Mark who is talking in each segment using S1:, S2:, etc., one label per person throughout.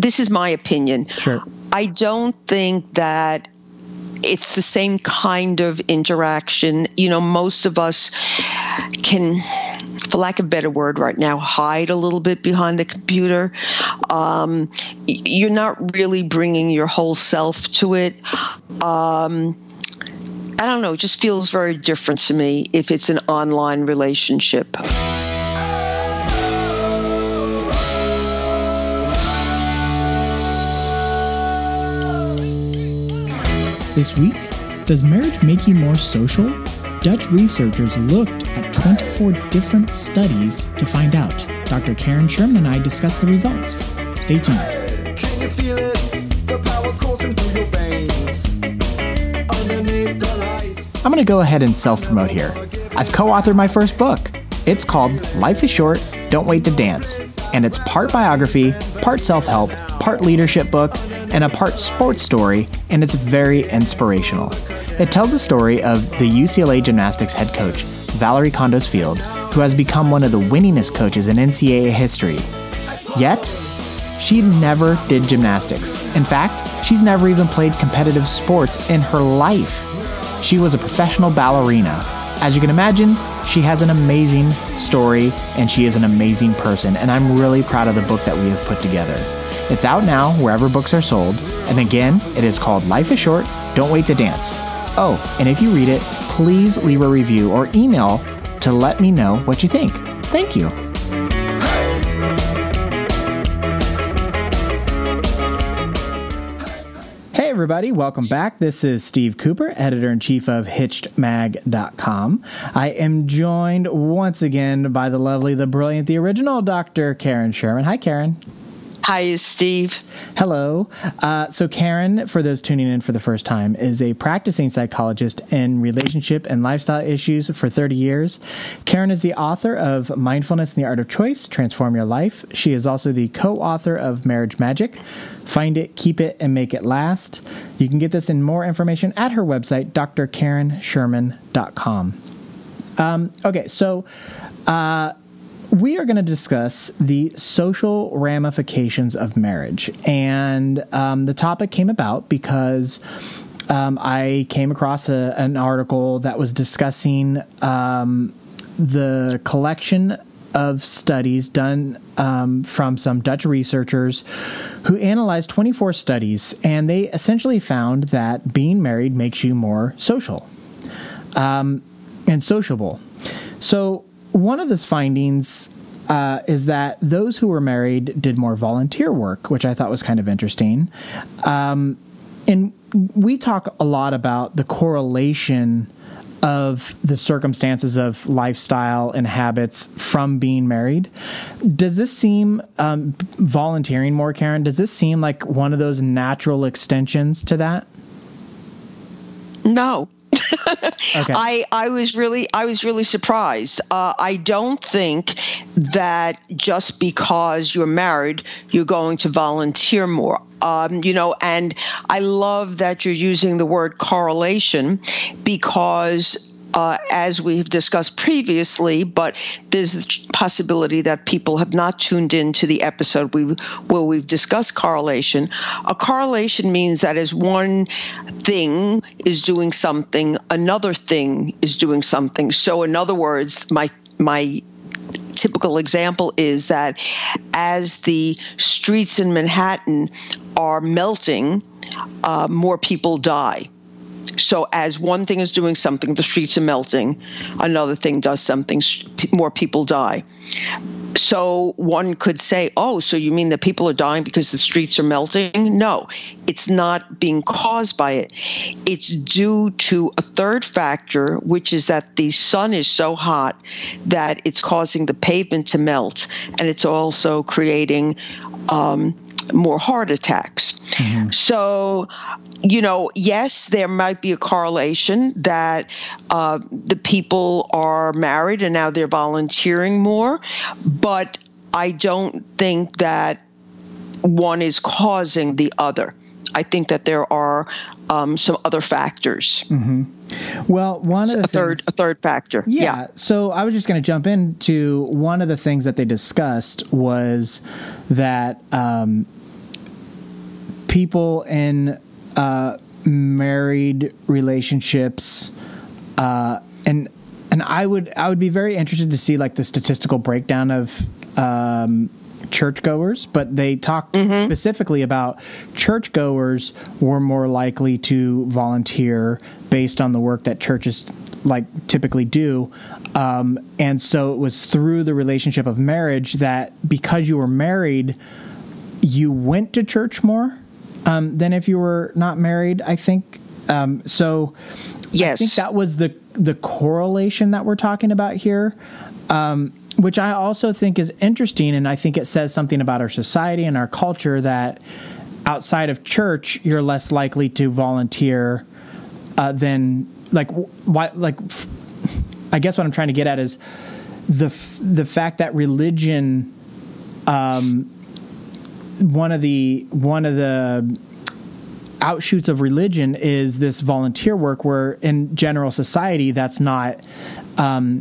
S1: this is my opinion.
S2: Sure.
S1: I don't think that it's the same kind of interaction. You know, most of us can, for lack of a better word right now, hide a little bit behind the computer. Um, you're not really bringing your whole self to it. Um, I don't know, it just feels very different to me if it's an online relationship.
S2: This week, does marriage make you more social? Dutch researchers looked at 24 different studies to find out. Dr. Karen Sherman and I discuss the results. Stay tuned.
S3: Can you feel it? The power coursing through your veins. Underneath the lights.
S4: I'm going to go ahead and self promote here. I've co authored my first book. It's called Life is Short, Don't Wait to Dance. And it's part biography, part self help, part leadership book, and a part sports story, and it's very inspirational. It tells the story of the UCLA gymnastics head coach, Valorie Kondos Field, who has become one of the winningest coaches in NCAA history. Yet, she never did gymnastics. In fact, she's never even played competitive sports in her life. She was a professional ballerina. As you can imagine, she has an amazing story and she is an amazing person, and I'm really proud of the book that we have put together. It's out now wherever books are sold, and again, it is called Life is Short, Don't Wait to Dance. Oh, and if you read it, please leave a review or email to let me know what you think. Thank you.
S2: Hey, everybody, welcome back. This is Steve Cooper, editor in chief of HitchedMag.com. I am joined once again by the lovely, the brilliant, the original Dr. Karen Sherman. Hi, Karen.
S1: Hi, Steve.
S2: Hello. Uh, so, Karen, for those tuning in for the first time, is a practicing psychologist in relationship and lifestyle issues for 30 years. Karen is the author of Mindfulness and the Art of Choice Transform Your Life. She is also the co author of Marriage Magic Find It, Keep It, and Make It Last. You can get this and more information at her website, drkarensherman.com. Um, okay, so. Uh, we are going to discuss the social ramifications of marriage. And um, the topic came about because um, I came across a, an article that was discussing um, the collection of studies done um, from some Dutch researchers who analyzed 24 studies, and they essentially found that being married makes you more social um, and sociable. So, one of the findings uh, is that those who were married did more volunteer work, which I thought was kind of interesting. Um, and we talk a lot about the correlation of the circumstances of lifestyle and habits from being married. Does this seem um, volunteering more, Karen? Does this seem like one of those natural extensions to that?
S1: No.
S2: Okay.
S1: I, I was really I was really surprised. Uh, I don't think that just because you're married, you're going to volunteer more. Um, you know, and I love that you're using the word correlation because uh, as we've discussed previously, but there's the possibility that people have not tuned in to the episode we, where we've discussed correlation. A correlation means that as one thing is doing something, another thing is doing something. So, in other words, my my typical example is that as the streets in Manhattan are melting, uh, more people die. So, as one thing is doing something, the streets are melting, another thing does something, more people die. So, one could say, oh, so you mean that people are dying because the streets are melting? No, it's not being caused by it. It's due to a third factor, which is that the sun is so hot that it's causing the pavement to melt, and it's also creating. Um, more heart attacks. Mm-hmm. So, you know, yes, there might be a correlation that uh, the people are married and now they're volunteering more, but I don't think that one is causing the other. I think that there are um, some other factors.
S2: Mm-hmm. Well, one of the
S1: a third a third factor.
S2: Yeah.
S1: yeah.
S2: So I was just going to jump into one of the things that they discussed was that um, people in uh, married relationships, uh, and and I would I would be very interested to see like the statistical breakdown of um, churchgoers, but they talked specifically about churchgoers were more likely to volunteer based on the work that churches like typically do. Um, and so it was through the relationship of marriage that because you were married, you went to church more um, than if you were not married. I think um, so.
S1: Yes.
S2: I think that was the the correlation that we're talking about here, um, which I also think is interesting, and I think it says something about our society and our culture that outside of church, you're less likely to volunteer uh, than like why like. f- I guess what I'm trying to get at is the f- the fact that religion, um, one of the one of the outshoots of religion is this volunteer work where in general society that's not um,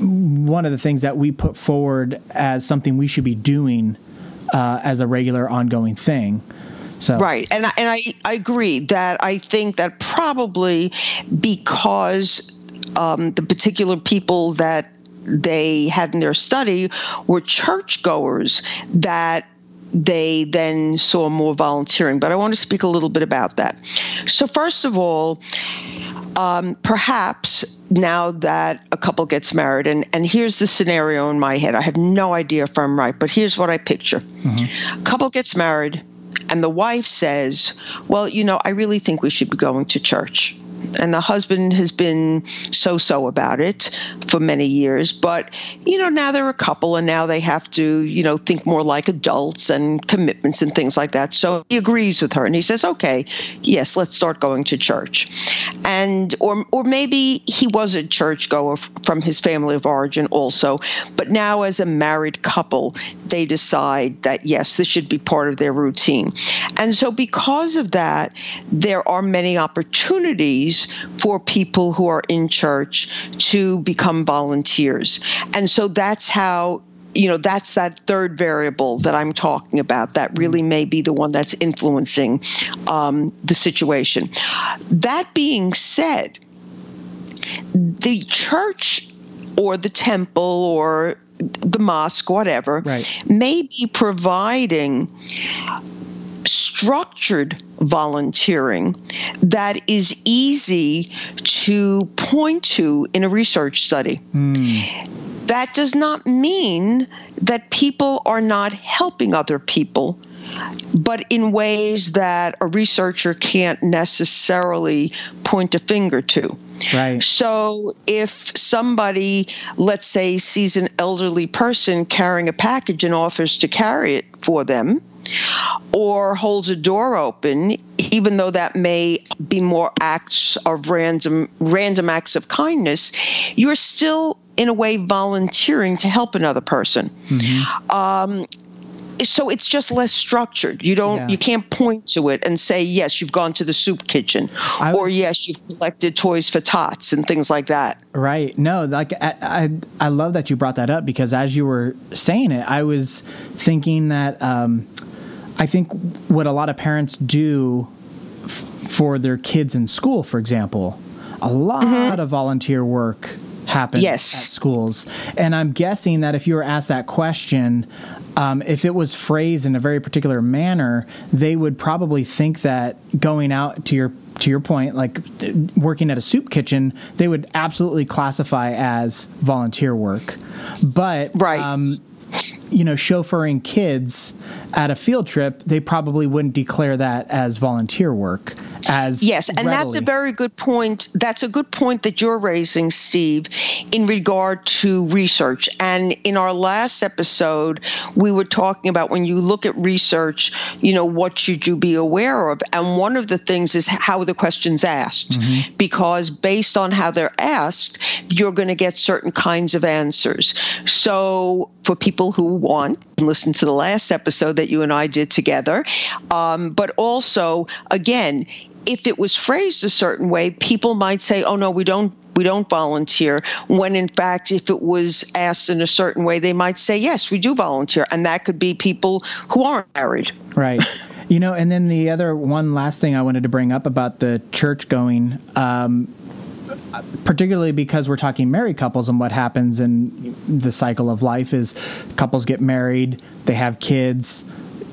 S2: one of the things that we put forward as something we should be doing uh, as a regular ongoing thing. So
S1: Right, and I, and I, I agree that I think that probably because um, the particular people that they had in their study were churchgoers that they then saw more volunteering. But I want to speak a little bit about that. So first of all, um, perhaps now that a couple gets married, and, and here's the scenario in my head. I have no idea if I'm right, but here's what I picture. A couple gets married, and the wife says, Well, you know, I really think we should be going to church. And the husband has been so so about it for many years. But, you know, now they're a couple and now they have to, you know, think more like adults and commitments and things like that. So he agrees with her and he says, Okay, yes, let's start going to church. And, or, or maybe he was a churchgoer from his family of origin also. But now, as a married couple, they decide that, yes, this should be part of their routine. And so, because of that, there are many opportunities for people who are in church to become volunteers. And so, that's how you know that's that third variable that i'm talking about that really may be the one that's influencing um, the situation that being said the church or the temple or the mosque whatever
S2: Right.
S1: may be providing structured volunteering that is easy to point to in a research study. Hmm. That does not mean that people are not helping other people, but in ways that a researcher can't necessarily point a finger to.
S2: right.
S1: So if somebody, let's say, sees an elderly person carrying a package and offers to carry it for them, or holds a door open, even though that may be more acts of random random acts of kindness, you're still in a way volunteering to help another person. Um, so it's just less structured. You don't,
S2: Yeah.
S1: you can't point to it and say, yes, you've gone to the soup kitchen,
S2: I
S1: or yes, you've collected toys for tots and things like that.
S2: Right. No, like I, I, I love that you brought that up because as you were saying it, I was thinking that um, I think what a lot of parents do f- for their kids in school, for example, a lot of volunteer work happens
S1: Yes.
S2: at schools, and I'm guessing that if you were asked that question. Um, if it was phrased in a very particular manner, they would probably think that going out to your to your point, like uh, working at a soup kitchen, they would absolutely classify as volunteer work. But
S1: Right.
S2: um, you know, chauffeuring kids at a field trip, they probably wouldn't declare that as volunteer work. As
S1: Yes, and that's a very good point. That's a good point that you're raising, Steve, in regard to research. And in our last episode, we were talking about when you look at research, you know, what should you be aware of? And one of the things is how the question's asked, mm-hmm. because based on how they're asked, you're going to get certain kinds of answers. So for people who want, listen to the last episode that you and I did together. Um, but also, again, if it was phrased a certain way, people might say, "Oh no, we don't." We don't volunteer. When in fact, if it was asked in a certain way, they might say, yes, we do volunteer. And that could be people who aren't married.
S2: right. You know, and then the other one last thing I wanted to bring up about the church going, um, particularly because we're talking married couples and what happens in the cycle of life is couples get married, they have kids,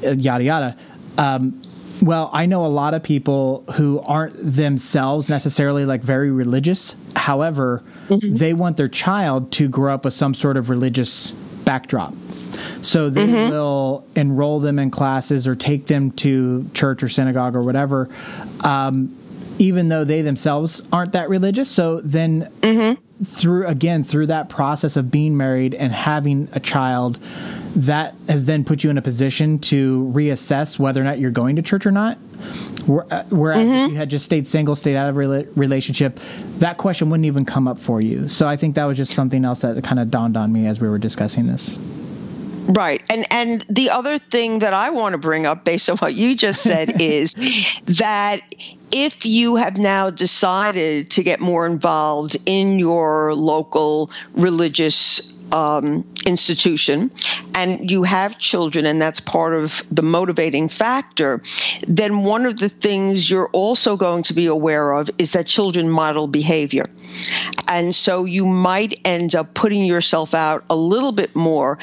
S2: uh, yada yada. Um, well, I know a lot of people who aren't themselves necessarily like very religious. However, mm-hmm. they want their child to grow up with some sort of religious backdrop. So they mm-hmm. will enroll them in classes or take them to church or synagogue or whatever, um, even though they themselves aren't that religious. So then, mm-hmm. through again through that process of being married and having a child, that has then put you in a position to reassess whether or not you're going to church or not. Uh, whereas mm-hmm. if you had just stayed single, stayed out of a relationship, that question wouldn't even come up for you. So I think that was just something else that kind of dawned on me as we were discussing this.
S1: Right. And and the other thing that I want to bring up based on what you just said is that if you have now decided to get more involved in your local religious um, institution and you have children and that's part of the motivating factor, then one of the things you're also going to be aware of is that children model behavior. And so you might end up putting yourself out a little bit more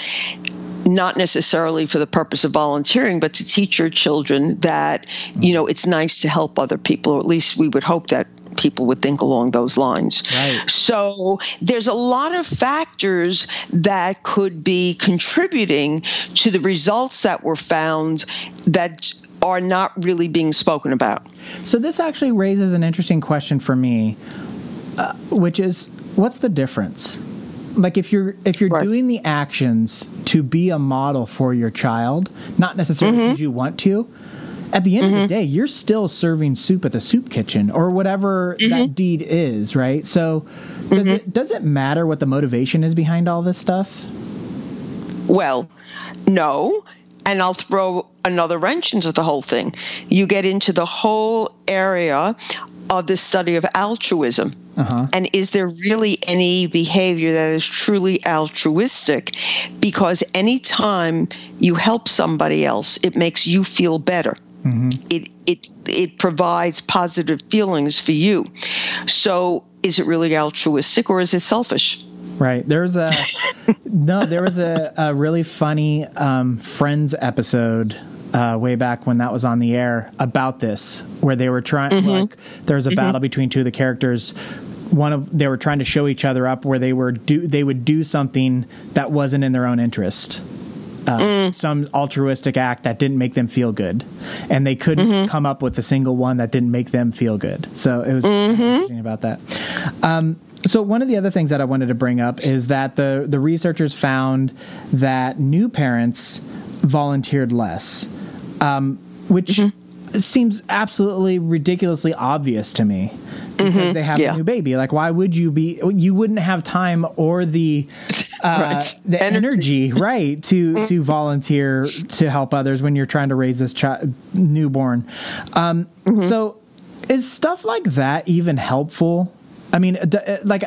S1: not necessarily for the purpose of volunteering, but to teach your children that, you know, it's nice to help other people, or at least we would hope that people would think along those lines. Right. So there's a lot of factors that could be contributing to the results that were found that are not really being spoken about.
S2: So this actually raises an interesting question for me, uh, which is what's the difference? Like if you're if you're right. doing the actions to be a model for your child, not necessarily because mm-hmm. you want to, at the end mm-hmm. of the mm-hmm. day, you're still serving soup at the soup kitchen or whatever mm-hmm. that deed is, right? So does mm-hmm. it does it matter what the motivation is behind all this stuff?
S1: Well, no. And I'll throw another wrench into the whole thing. You get into the whole area of the study of altruism. Uh-huh. And is there really any behavior that is truly altruistic? Because anytime you help somebody else, it makes you feel better. Mm-hmm. It it it provides positive feelings for you. So is it really altruistic or is it selfish?
S2: Right. There's a no. There was a, a really funny um, Friends episode uh, way back when that was on the air about this, where they were trying mm-hmm. like there was a mm-hmm. battle between two of the characters. One of they were trying to show each other up where they were do they would do something that wasn't in their own interest uh, mm. some altruistic act that didn't make them feel good, and they couldn't mm-hmm. come up with a single one that didn't make them feel good. So it was mm-hmm. interesting about that. Um, so one of the other things that I wanted to bring up is that the the researchers found that new parents volunteered less, um, which mm-hmm. seems absolutely ridiculously obvious to me because mm-hmm. they have yeah. a new baby. Like, why would you be? You wouldn't have time or the uh, right. the energy. energy, right, to mm-hmm. to volunteer to help others when you're trying to raise this child newborn. Um, mm-hmm. So, is stuff like that even helpful? I mean, uh, like,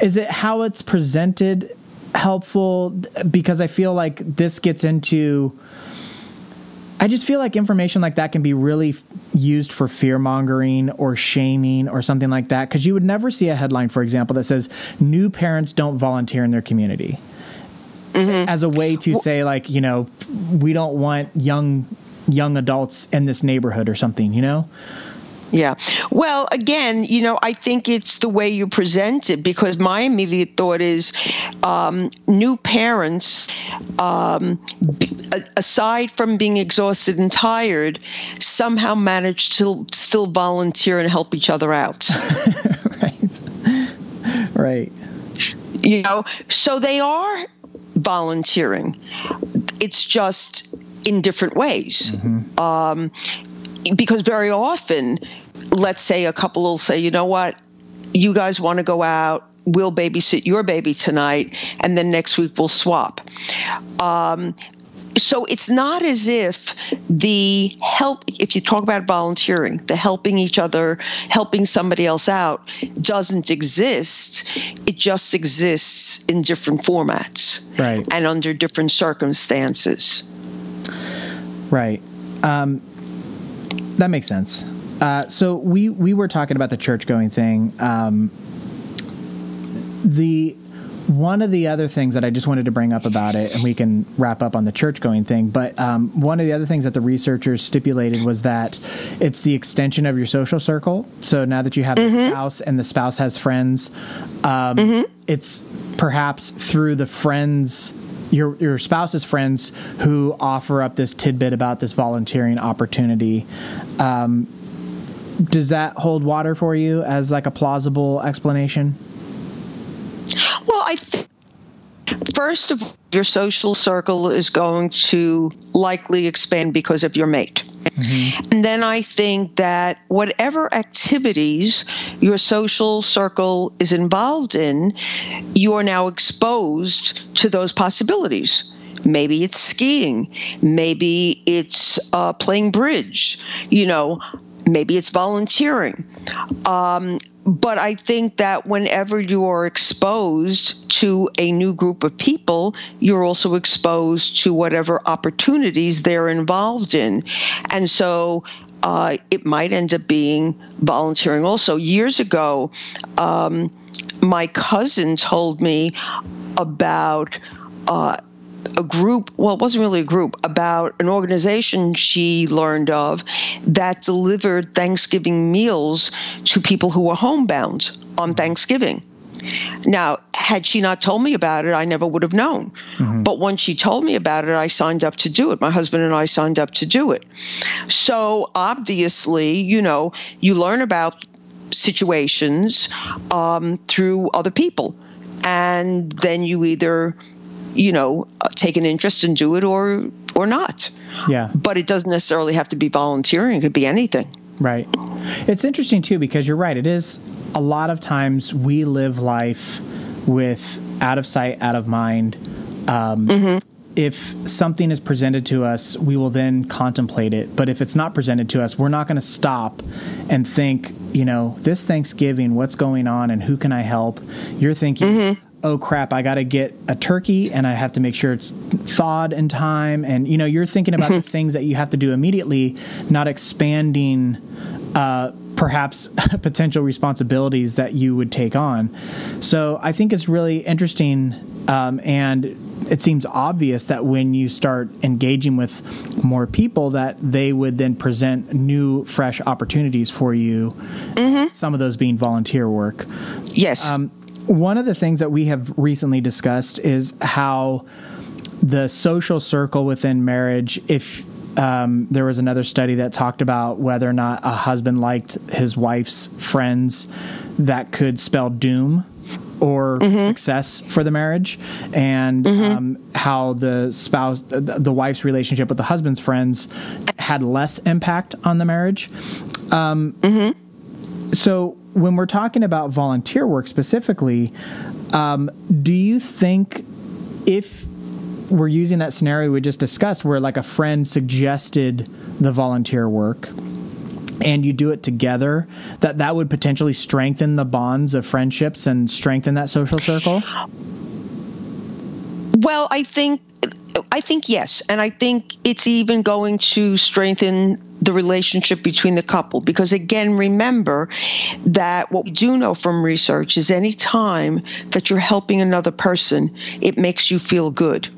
S2: is it how it's presented helpful? Because I feel like this gets into I just feel like information like that can be really used for fear mongering or shaming or something like that. Because you would never see a headline, for example, that says new parents don't volunteer in their community mm-hmm. as a way to well, say, like, you know, we don't want young young adults in this neighborhood or something, you know?
S1: Yeah. Well, again, you know, I think it's the way you present it because my immediate thought is um, new parents, um, aside from being exhausted and tired, somehow manage to still volunteer and help each other out.
S2: right. Right.
S1: You know, so they are volunteering. It's just in different ways. Mm-hmm. Um, because very often, let's say a couple will say, you know what, you guys want to go out, we'll babysit your baby tonight, and then next week we'll swap. Um, so it's not as if the help if you talk about volunteering the helping each other helping somebody else out doesn't exist. It just exists in different formats
S2: right.
S1: and under different circumstances.
S2: Right. Um, That makes sense. Uh, so we we were talking about the church going thing. Um, the one of the other things that I just wanted to bring up about it, and we can wrap up on the church going thing, but um, one of the other things that the researchers stipulated was that it's the extension of your social circle. So now that you have mm-hmm. the spouse and the spouse has friends, um, mm-hmm. it's perhaps through the friends your your spouse's friends who offer up this tidbit about this volunteering opportunity. Um, does that hold water for you as like a plausible explanation?
S1: Well, I think first of all, your social circle is going to likely expand because of your mate. Mm-hmm. And then I think that whatever activities your social circle is involved in, you are now exposed to those possibilities. Maybe it's skiing. Maybe it's uh, playing bridge. You know, maybe it's volunteering. Um, but I think that whenever you are exposed to a new group of people, you're also exposed to whatever opportunities they're involved in. And so uh, it might end up being volunteering also. Years ago, um, my cousin told me about. Uh, a group, well, it wasn't really a group, about an organization she learned of that delivered Thanksgiving meals to people who were homebound on Thanksgiving. Now, had she not told me about it, I never would have known. Mm-hmm. But once she told me about it, I signed up to do it. My husband and I signed up to do it. So obviously, you know, you learn about situations um, through other people. And then you either you know, take an interest and do it or or not.
S2: Yeah.
S1: But it doesn't necessarily have to be volunteering. It could be anything.
S2: Right. It's interesting too because you're right. It is a lot of times we live life with out of sight, out of mind. Um, mm-hmm. If something is presented to us, we will then contemplate it. But if it's not presented to us, we're not going to stop and think, you know, this Thanksgiving, what's going on and who can I help? You're thinking, mm-hmm oh crap, I got to get a turkey and I have to make sure it's thawed in time. And, you know, you're thinking about the things that you have to do immediately, not expanding uh, perhaps potential responsibilities that you would take on. So I think it's really interesting. Um, and it seems obvious that when you start engaging with more people that they would then present new fresh opportunities for you mm-hmm. some of those being volunteer work
S1: yes um,
S2: one of the things that we have recently discussed is how the social circle within marriage, if um, there was another study that talked about whether or not a husband liked his wife's friends, that could spell doom or mm-hmm. success for the marriage, and mm-hmm. um, how the spouse, the, wife's relationship with the husband's friends had less impact on the marriage. Um, mm-hmm. So, when we're talking about volunteer work specifically, um, do you think if we're using that scenario we just discussed where like a friend suggested the volunteer work and you do it together that that would potentially strengthen the bonds of friendships and strengthen that social circle?
S1: Well i think I think yes. And I think it's even going to strengthen the relationship between the couple. Because again, remember that what we do know from research is any time that you're helping another person, it makes you feel good.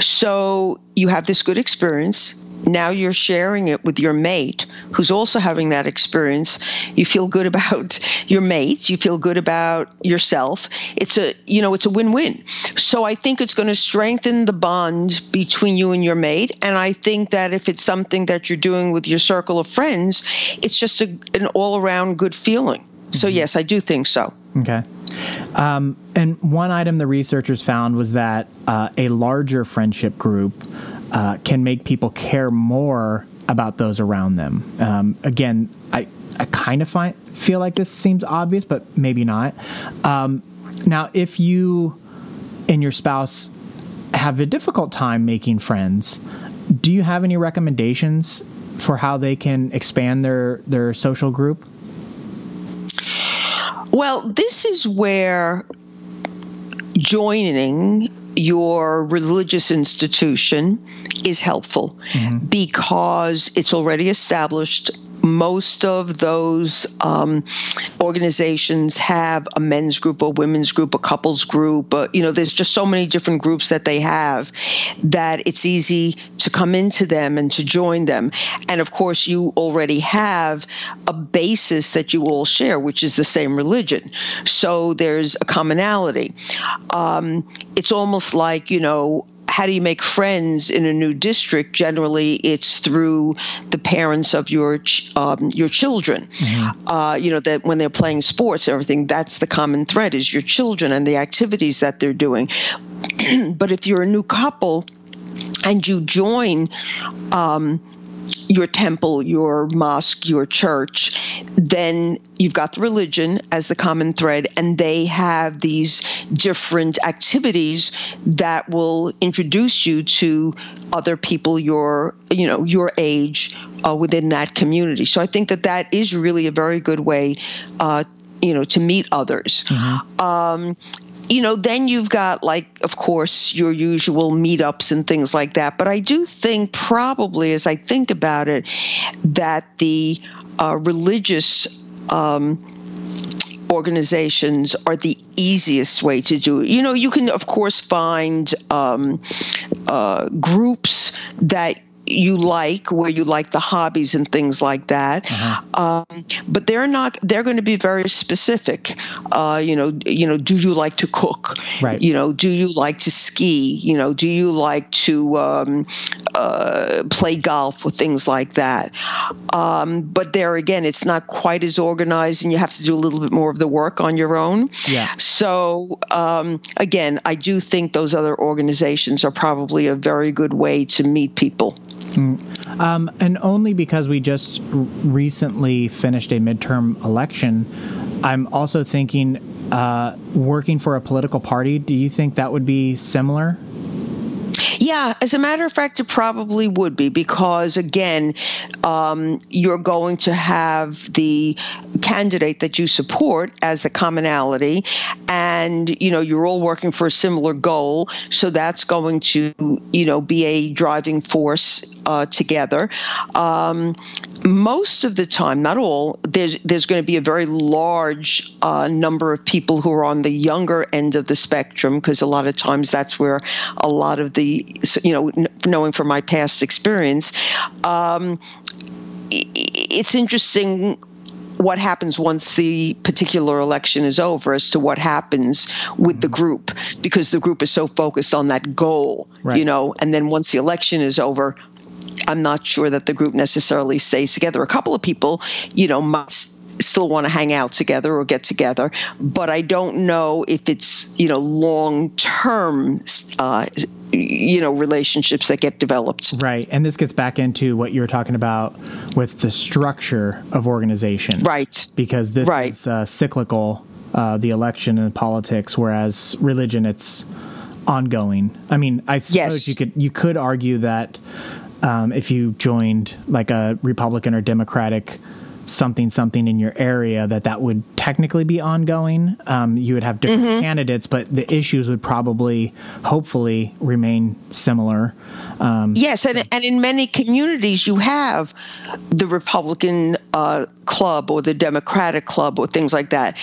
S1: So you have this good experience now you're sharing it with your mate who's also having that experience. You feel good about your mate you feel good about yourself. It's a you know it's a win-win. So i think it's going to strengthen the bond between you and your mate. And i think that if it's something that you're doing with your circle of friends it's just a, an all-around good feeling. So mm-hmm. yes i do think so.
S2: Okay. Um, and one item the researchers found was that uh, a larger friendship group uh, can make people care more about those around them. Um, again, I, I kind of find feel like this seems obvious, but maybe not. Um, now, if you and your spouse have a difficult time making friends, do you have any recommendations for how they can expand their their social group?
S1: Well, this is where joining your religious institution is helpful mm-hmm. because it's already established most of those um, organizations have a men's group, a women's group, a couples group. Uh, you know, there's just so many different groups that they have that it's easy to come into them and to join them. And of course, you already have a basis that you all share, which is the same religion. So there's a commonality. Um, it's almost like, you know, how do you make friends in a new district? Generally, it's through the parents of your ch- um, your children. Uh, you know that when they're playing sports, everything that's the common thread is your children and the activities that they're doing. but if you're a new couple and you join. Um, your temple, your mosque, your church, then you've got the religion as the common thread, and they have these different activities that will introduce you to other people your you know your age uh, within that community. So I think that that is really a very good way. Uh, you know, to meet others. Um, you know, then you've got like, of course, your usual meetups and things like that. But I do think probably, as I think about it, that the uh, religious um, organizations are the easiest way to do it. You know, you can, of course, find um, uh, groups that you like where you like the hobbies and things like that. Um, but they're not they're going to be very specific. Uh, you know you know do you like to cook?
S2: Right.
S1: you know do you like to ski? You know do you like to um, uh, play golf or things like that? Um, but there again it's not quite as organized and you have to do a little bit more of the work on your own.
S2: Yeah.
S1: so um, again i do think those other organizations are probably a very good way to meet people
S2: Um, and only because we just recently finished a midterm election, I'm also thinking uh, working for a political party. Do you think that would be similar?
S1: Yeah, as a matter of fact, it probably would be because, again, um, you're going to have the candidate that you support as the commonality, and you know you're all working for a similar goal. So that's going to, you know, be a driving force uh, together. Um, most of the time, not all, there's there's going to be a very large uh, number of people who are on the younger end of the spectrum because a lot of times that's where a lot of the you know knowing from my past experience, um, it's interesting what happens once the particular election is over as to what happens with the group because the group is so focused on that goal
S2: Right.
S1: you know and then once the election is over i'm not sure that the group necessarily stays together a couple of people you know might still want to hang out together or get together but i don't know if it's you know long term uh, you know relationships that get developed
S2: Right. And this gets back into what you were talking about with the structure of organization.
S1: right
S2: Because this
S1: Right.
S2: is uh, cyclical, uh, the election and politics, whereas religion, it's ongoing. I mean, I suppose
S1: Yes.
S2: you could you could argue that um, if you joined like a Republican or Democratic something something in your area that that would technically be ongoing um, you would have different
S1: Mm-hmm.
S2: candidates but the issues would probably hopefully remain similar um,
S1: Yes, and, and in many communities, you have the Republican uh, club or the Democratic club or things like that.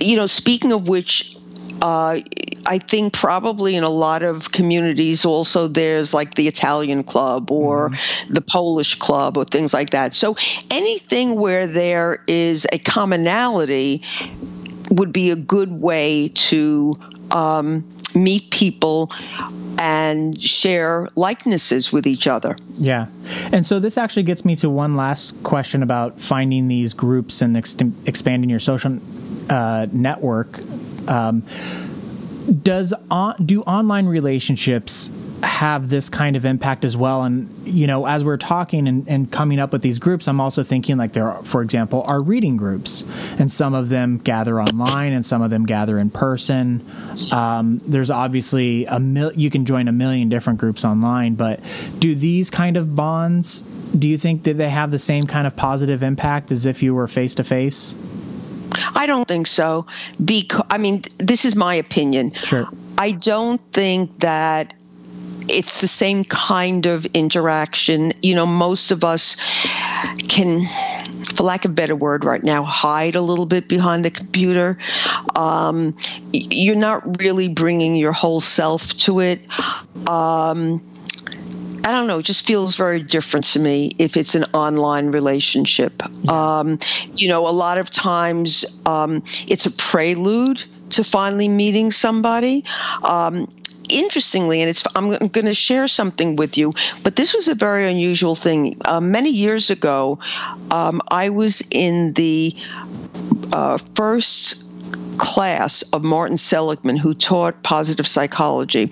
S1: You know, speaking of which, uh, I think probably in a lot of communities also there's like the Italian club or the Polish club or things like that. So anything where there is a commonality would be a good way to um, meet people and share likenesses with each other.
S2: Yeah. And so this actually gets me to one last question about finding these groups and ex- expanding your social uh, network. Um, does on, do online relationships have this kind of impact as well? And you know, as we're talking and, and coming up with these groups, I'm also thinking like there, are, for example, are reading groups, and some of them gather online, and some of them gather in person. Um, there's obviously a mil- you can join a million different groups online, but do these kind of bonds? Do you think that they have the same kind of positive impact as if you were face to face?
S1: I don't think so. Because I mean, this is my opinion.
S2: Sure.
S1: I don't think that it's the same kind of interaction. You know, most of us can, for lack of a better word right now, hide a little bit behind the computer. Um, you're not really bringing your whole self to it. Um, I don't know, it just feels very different to me if it's an online relationship. Um, you know, a lot of times um, it's a prelude to finally meeting somebody. Um, interestingly, and it's I'm going to share something with you, but this was a very unusual thing. Uh, many years ago, um, I was in the uh, first class of Martin Seligman, who taught positive psychology.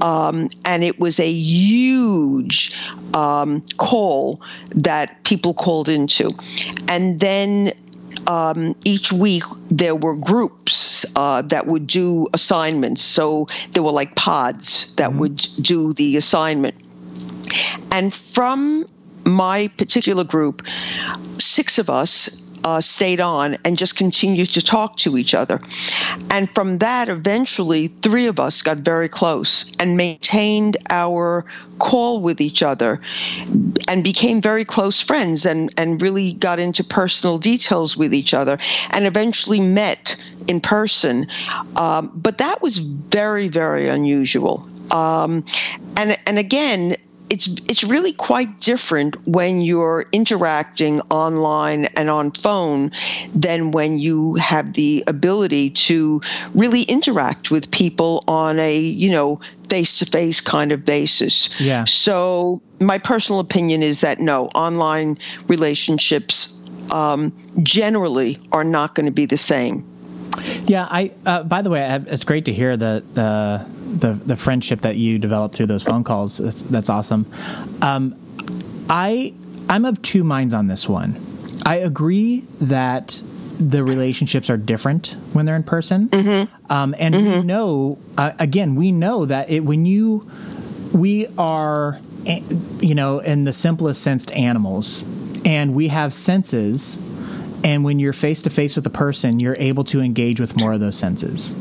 S1: Um, and it was a huge um, call that people called into. And then um, each week there were groups uh, that would do assignments. So there were like pods that mm-hmm. would do the assignment. And from my particular group, six of us uh, stayed on and just continued to talk to each other. And from that, eventually, three of us got very close and maintained our call with each other and became very close friends and, and really got into personal details with each other and eventually met in person. Um, but that was very, very unusual. Um, and and again, it's it's really quite different when you're interacting online and on phone than when you have the ability to really interact with people on a you know face to face kind of basis.
S2: Yeah.
S1: So my personal opinion is that no, online relationships um, generally are not going to be the same.
S2: Yeah, I. Uh, by the way, it's great to hear that the the the friendship that you developed through those phone calls. That's, that's awesome. Um, I I'm of two minds on this one. I agree that the relationships are different when they're in person, mm-hmm. um, and mm-hmm. we know uh, again we know that it when you we are eh, you know in the simplest sensed animals, and we have senses and when you're face to face with a person, you're able to engage with more of those senses.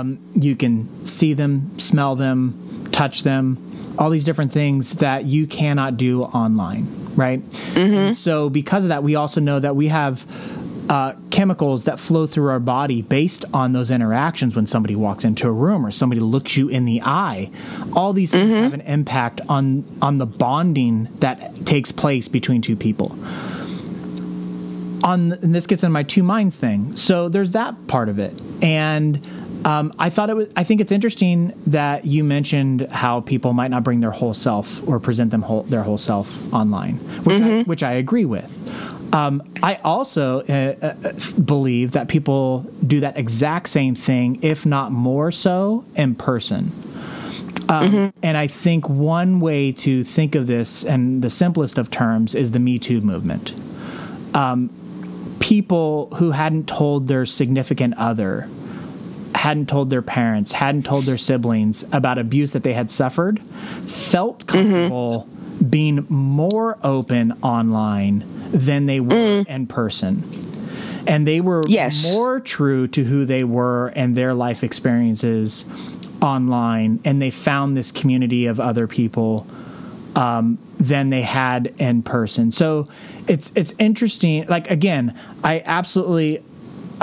S2: Um, you can see them, smell them, touch them, all these different things that you cannot do online, right? Mm-hmm. So, because of that, we also know that we have uh, chemicals that flow through our body based on those interactions when somebody walks into a room or somebody looks you in the eye. All these things mm-hmm. have an impact on on the bonding that takes place between two people on and this gets in my two minds thing. So there's that part of it, and um, I thought it was. I think it's interesting that you mentioned how people might not bring their whole self or present them whole, their whole self online, which mm-hmm. I, which I agree with. Um, I also uh, uh, believe that people do that exact same thing, if not more so, in person. Um, mm-hmm. And I think one way to think of this, and the simplest of terms, is the Me Too movement. Um, people who hadn't told their significant other, hadn't told their parents, hadn't told their siblings about abuse that they had suffered, felt mm-hmm. comfortable mm-hmm. being more open online than they were mm. in person. And they were yes. more true to who they were and their life experiences online. And they found this community of other people um, than they had in person. So it's it's interesting. Like again, I absolutely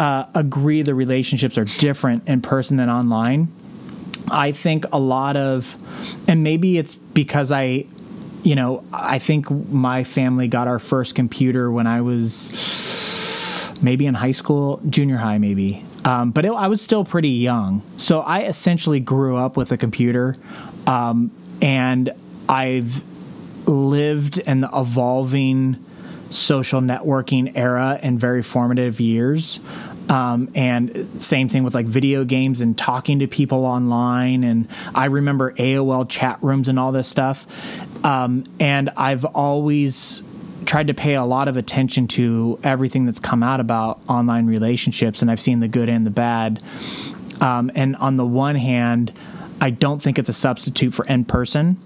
S2: uh, agree the relationships are different in person than online. I think a lot of, and maybe it's because I, you know, I think my family got our first computer when I was maybe in high school, junior high, maybe. Um, but it, I was still pretty young, so I essentially grew up with a computer, um, and I've lived in the evolving social networking era in very formative years. Um, and same thing with like video games and talking to people online. And I remember AOL chat rooms and all this stuff. Um, and I've always tried to pay a lot of attention to everything that's come out about online relationships. And I've seen the good and the bad. Um, and on the one hand, I don't think it's a substitute for in person.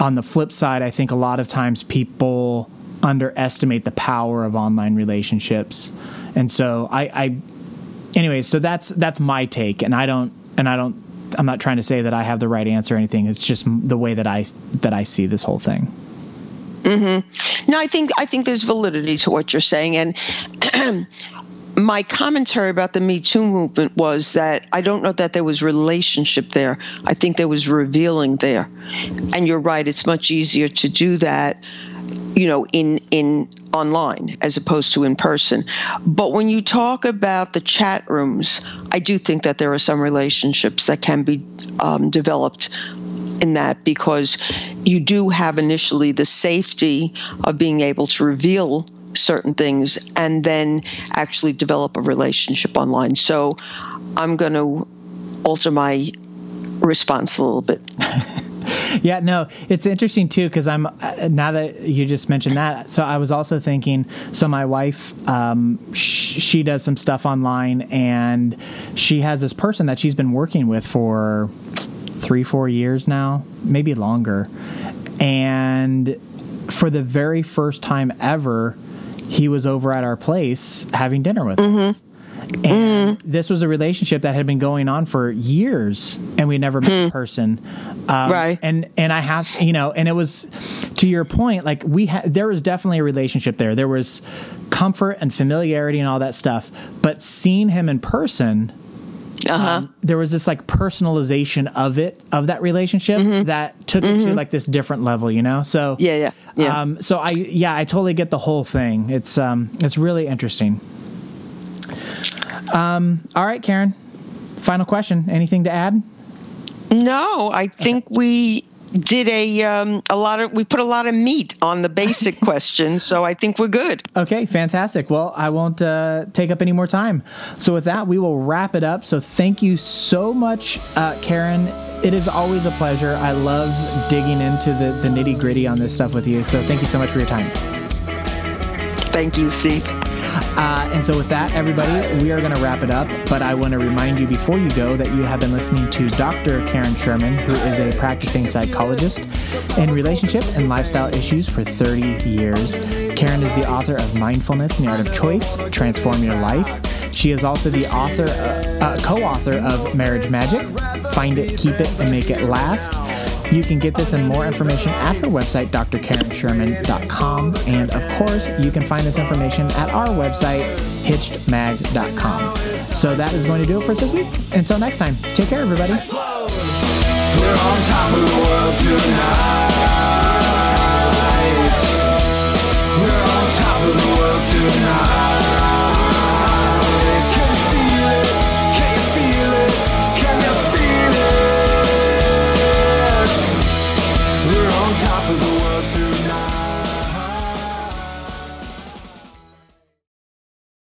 S2: On the flip side, I think a lot of times people underestimate the power of online relationships. And so I, I anyway, so that's that's my take and I don't and I don't I'm not trying to say that I have the right answer or anything. It's just the way that I that I see this whole thing.
S1: Mm-hmm. No, I think I think there's validity to what you're saying, and my commentary about the Me Too movement was that I don't know that there was relationship there. I think there was revealing there, and you're right. It's much easier to do that, you know, in in online as opposed to in person. But when you talk about the chat rooms, I do think that there are some relationships that can be um, developed in that because you do have initially the safety of being able to reveal certain things and then actually develop a relationship online. So I'm going to alter my response a little bit.
S2: yeah, no, it's interesting too because I'm uh, now that you just mentioned that. So I was also thinking. So my wife, um, sh- she does some stuff online, and she has this person that she's been working with for three, four years now, maybe longer. And for the very first time ever, he was over at our place having dinner with mm-hmm. us. And. This was a relationship that had been going on for years, and we never met in hmm. person.
S1: Um, right.
S2: And and I have you know, and it was to your point, like we had there was definitely a relationship there. There was comfort and familiarity and all that stuff. But seeing him in person, uh-huh. Um, there was this like personalization of it of that relationship mm-hmm. that took mm-hmm. it to mm-hmm. like this different level you know so
S1: yeah yeah yeah
S2: um, so i yeah i totally get the whole thing it's um it's really interesting um all right karen final question anything to add
S1: no i think we did a um, a lot of we put a lot of meat on the basic questions, so I think we're good.
S2: Okay, fantastic. Well, I won't uh, take up any more time. So with that, we will wrap it up. So thank you so much, uh, Karen. It is always a pleasure. I love digging into the, the nitty gritty on this stuff with you. So thank you so much for your time.
S1: Thank you, Steve.
S2: Uh, and so, with that, everybody, we are going to wrap it up. But I want to remind you before you go that you have been listening to Dr. Karen Sherman, who is a practicing psychologist in relationship and lifestyle issues for 30 years. Karen is the author of Mindfulness and the Art of Choice Transform Your Life. She is also the author, uh, uh, co-author of Marriage Magic. Find it, keep it, and make it last. You can get this and more information at her website, drkarensherman.com. And of course, you can find this information at our website, hitchedmag.com. So that is going to do it for us this week. Until next time, take care, everybody. We're on top of the world tonight. We're on top of the world tonight.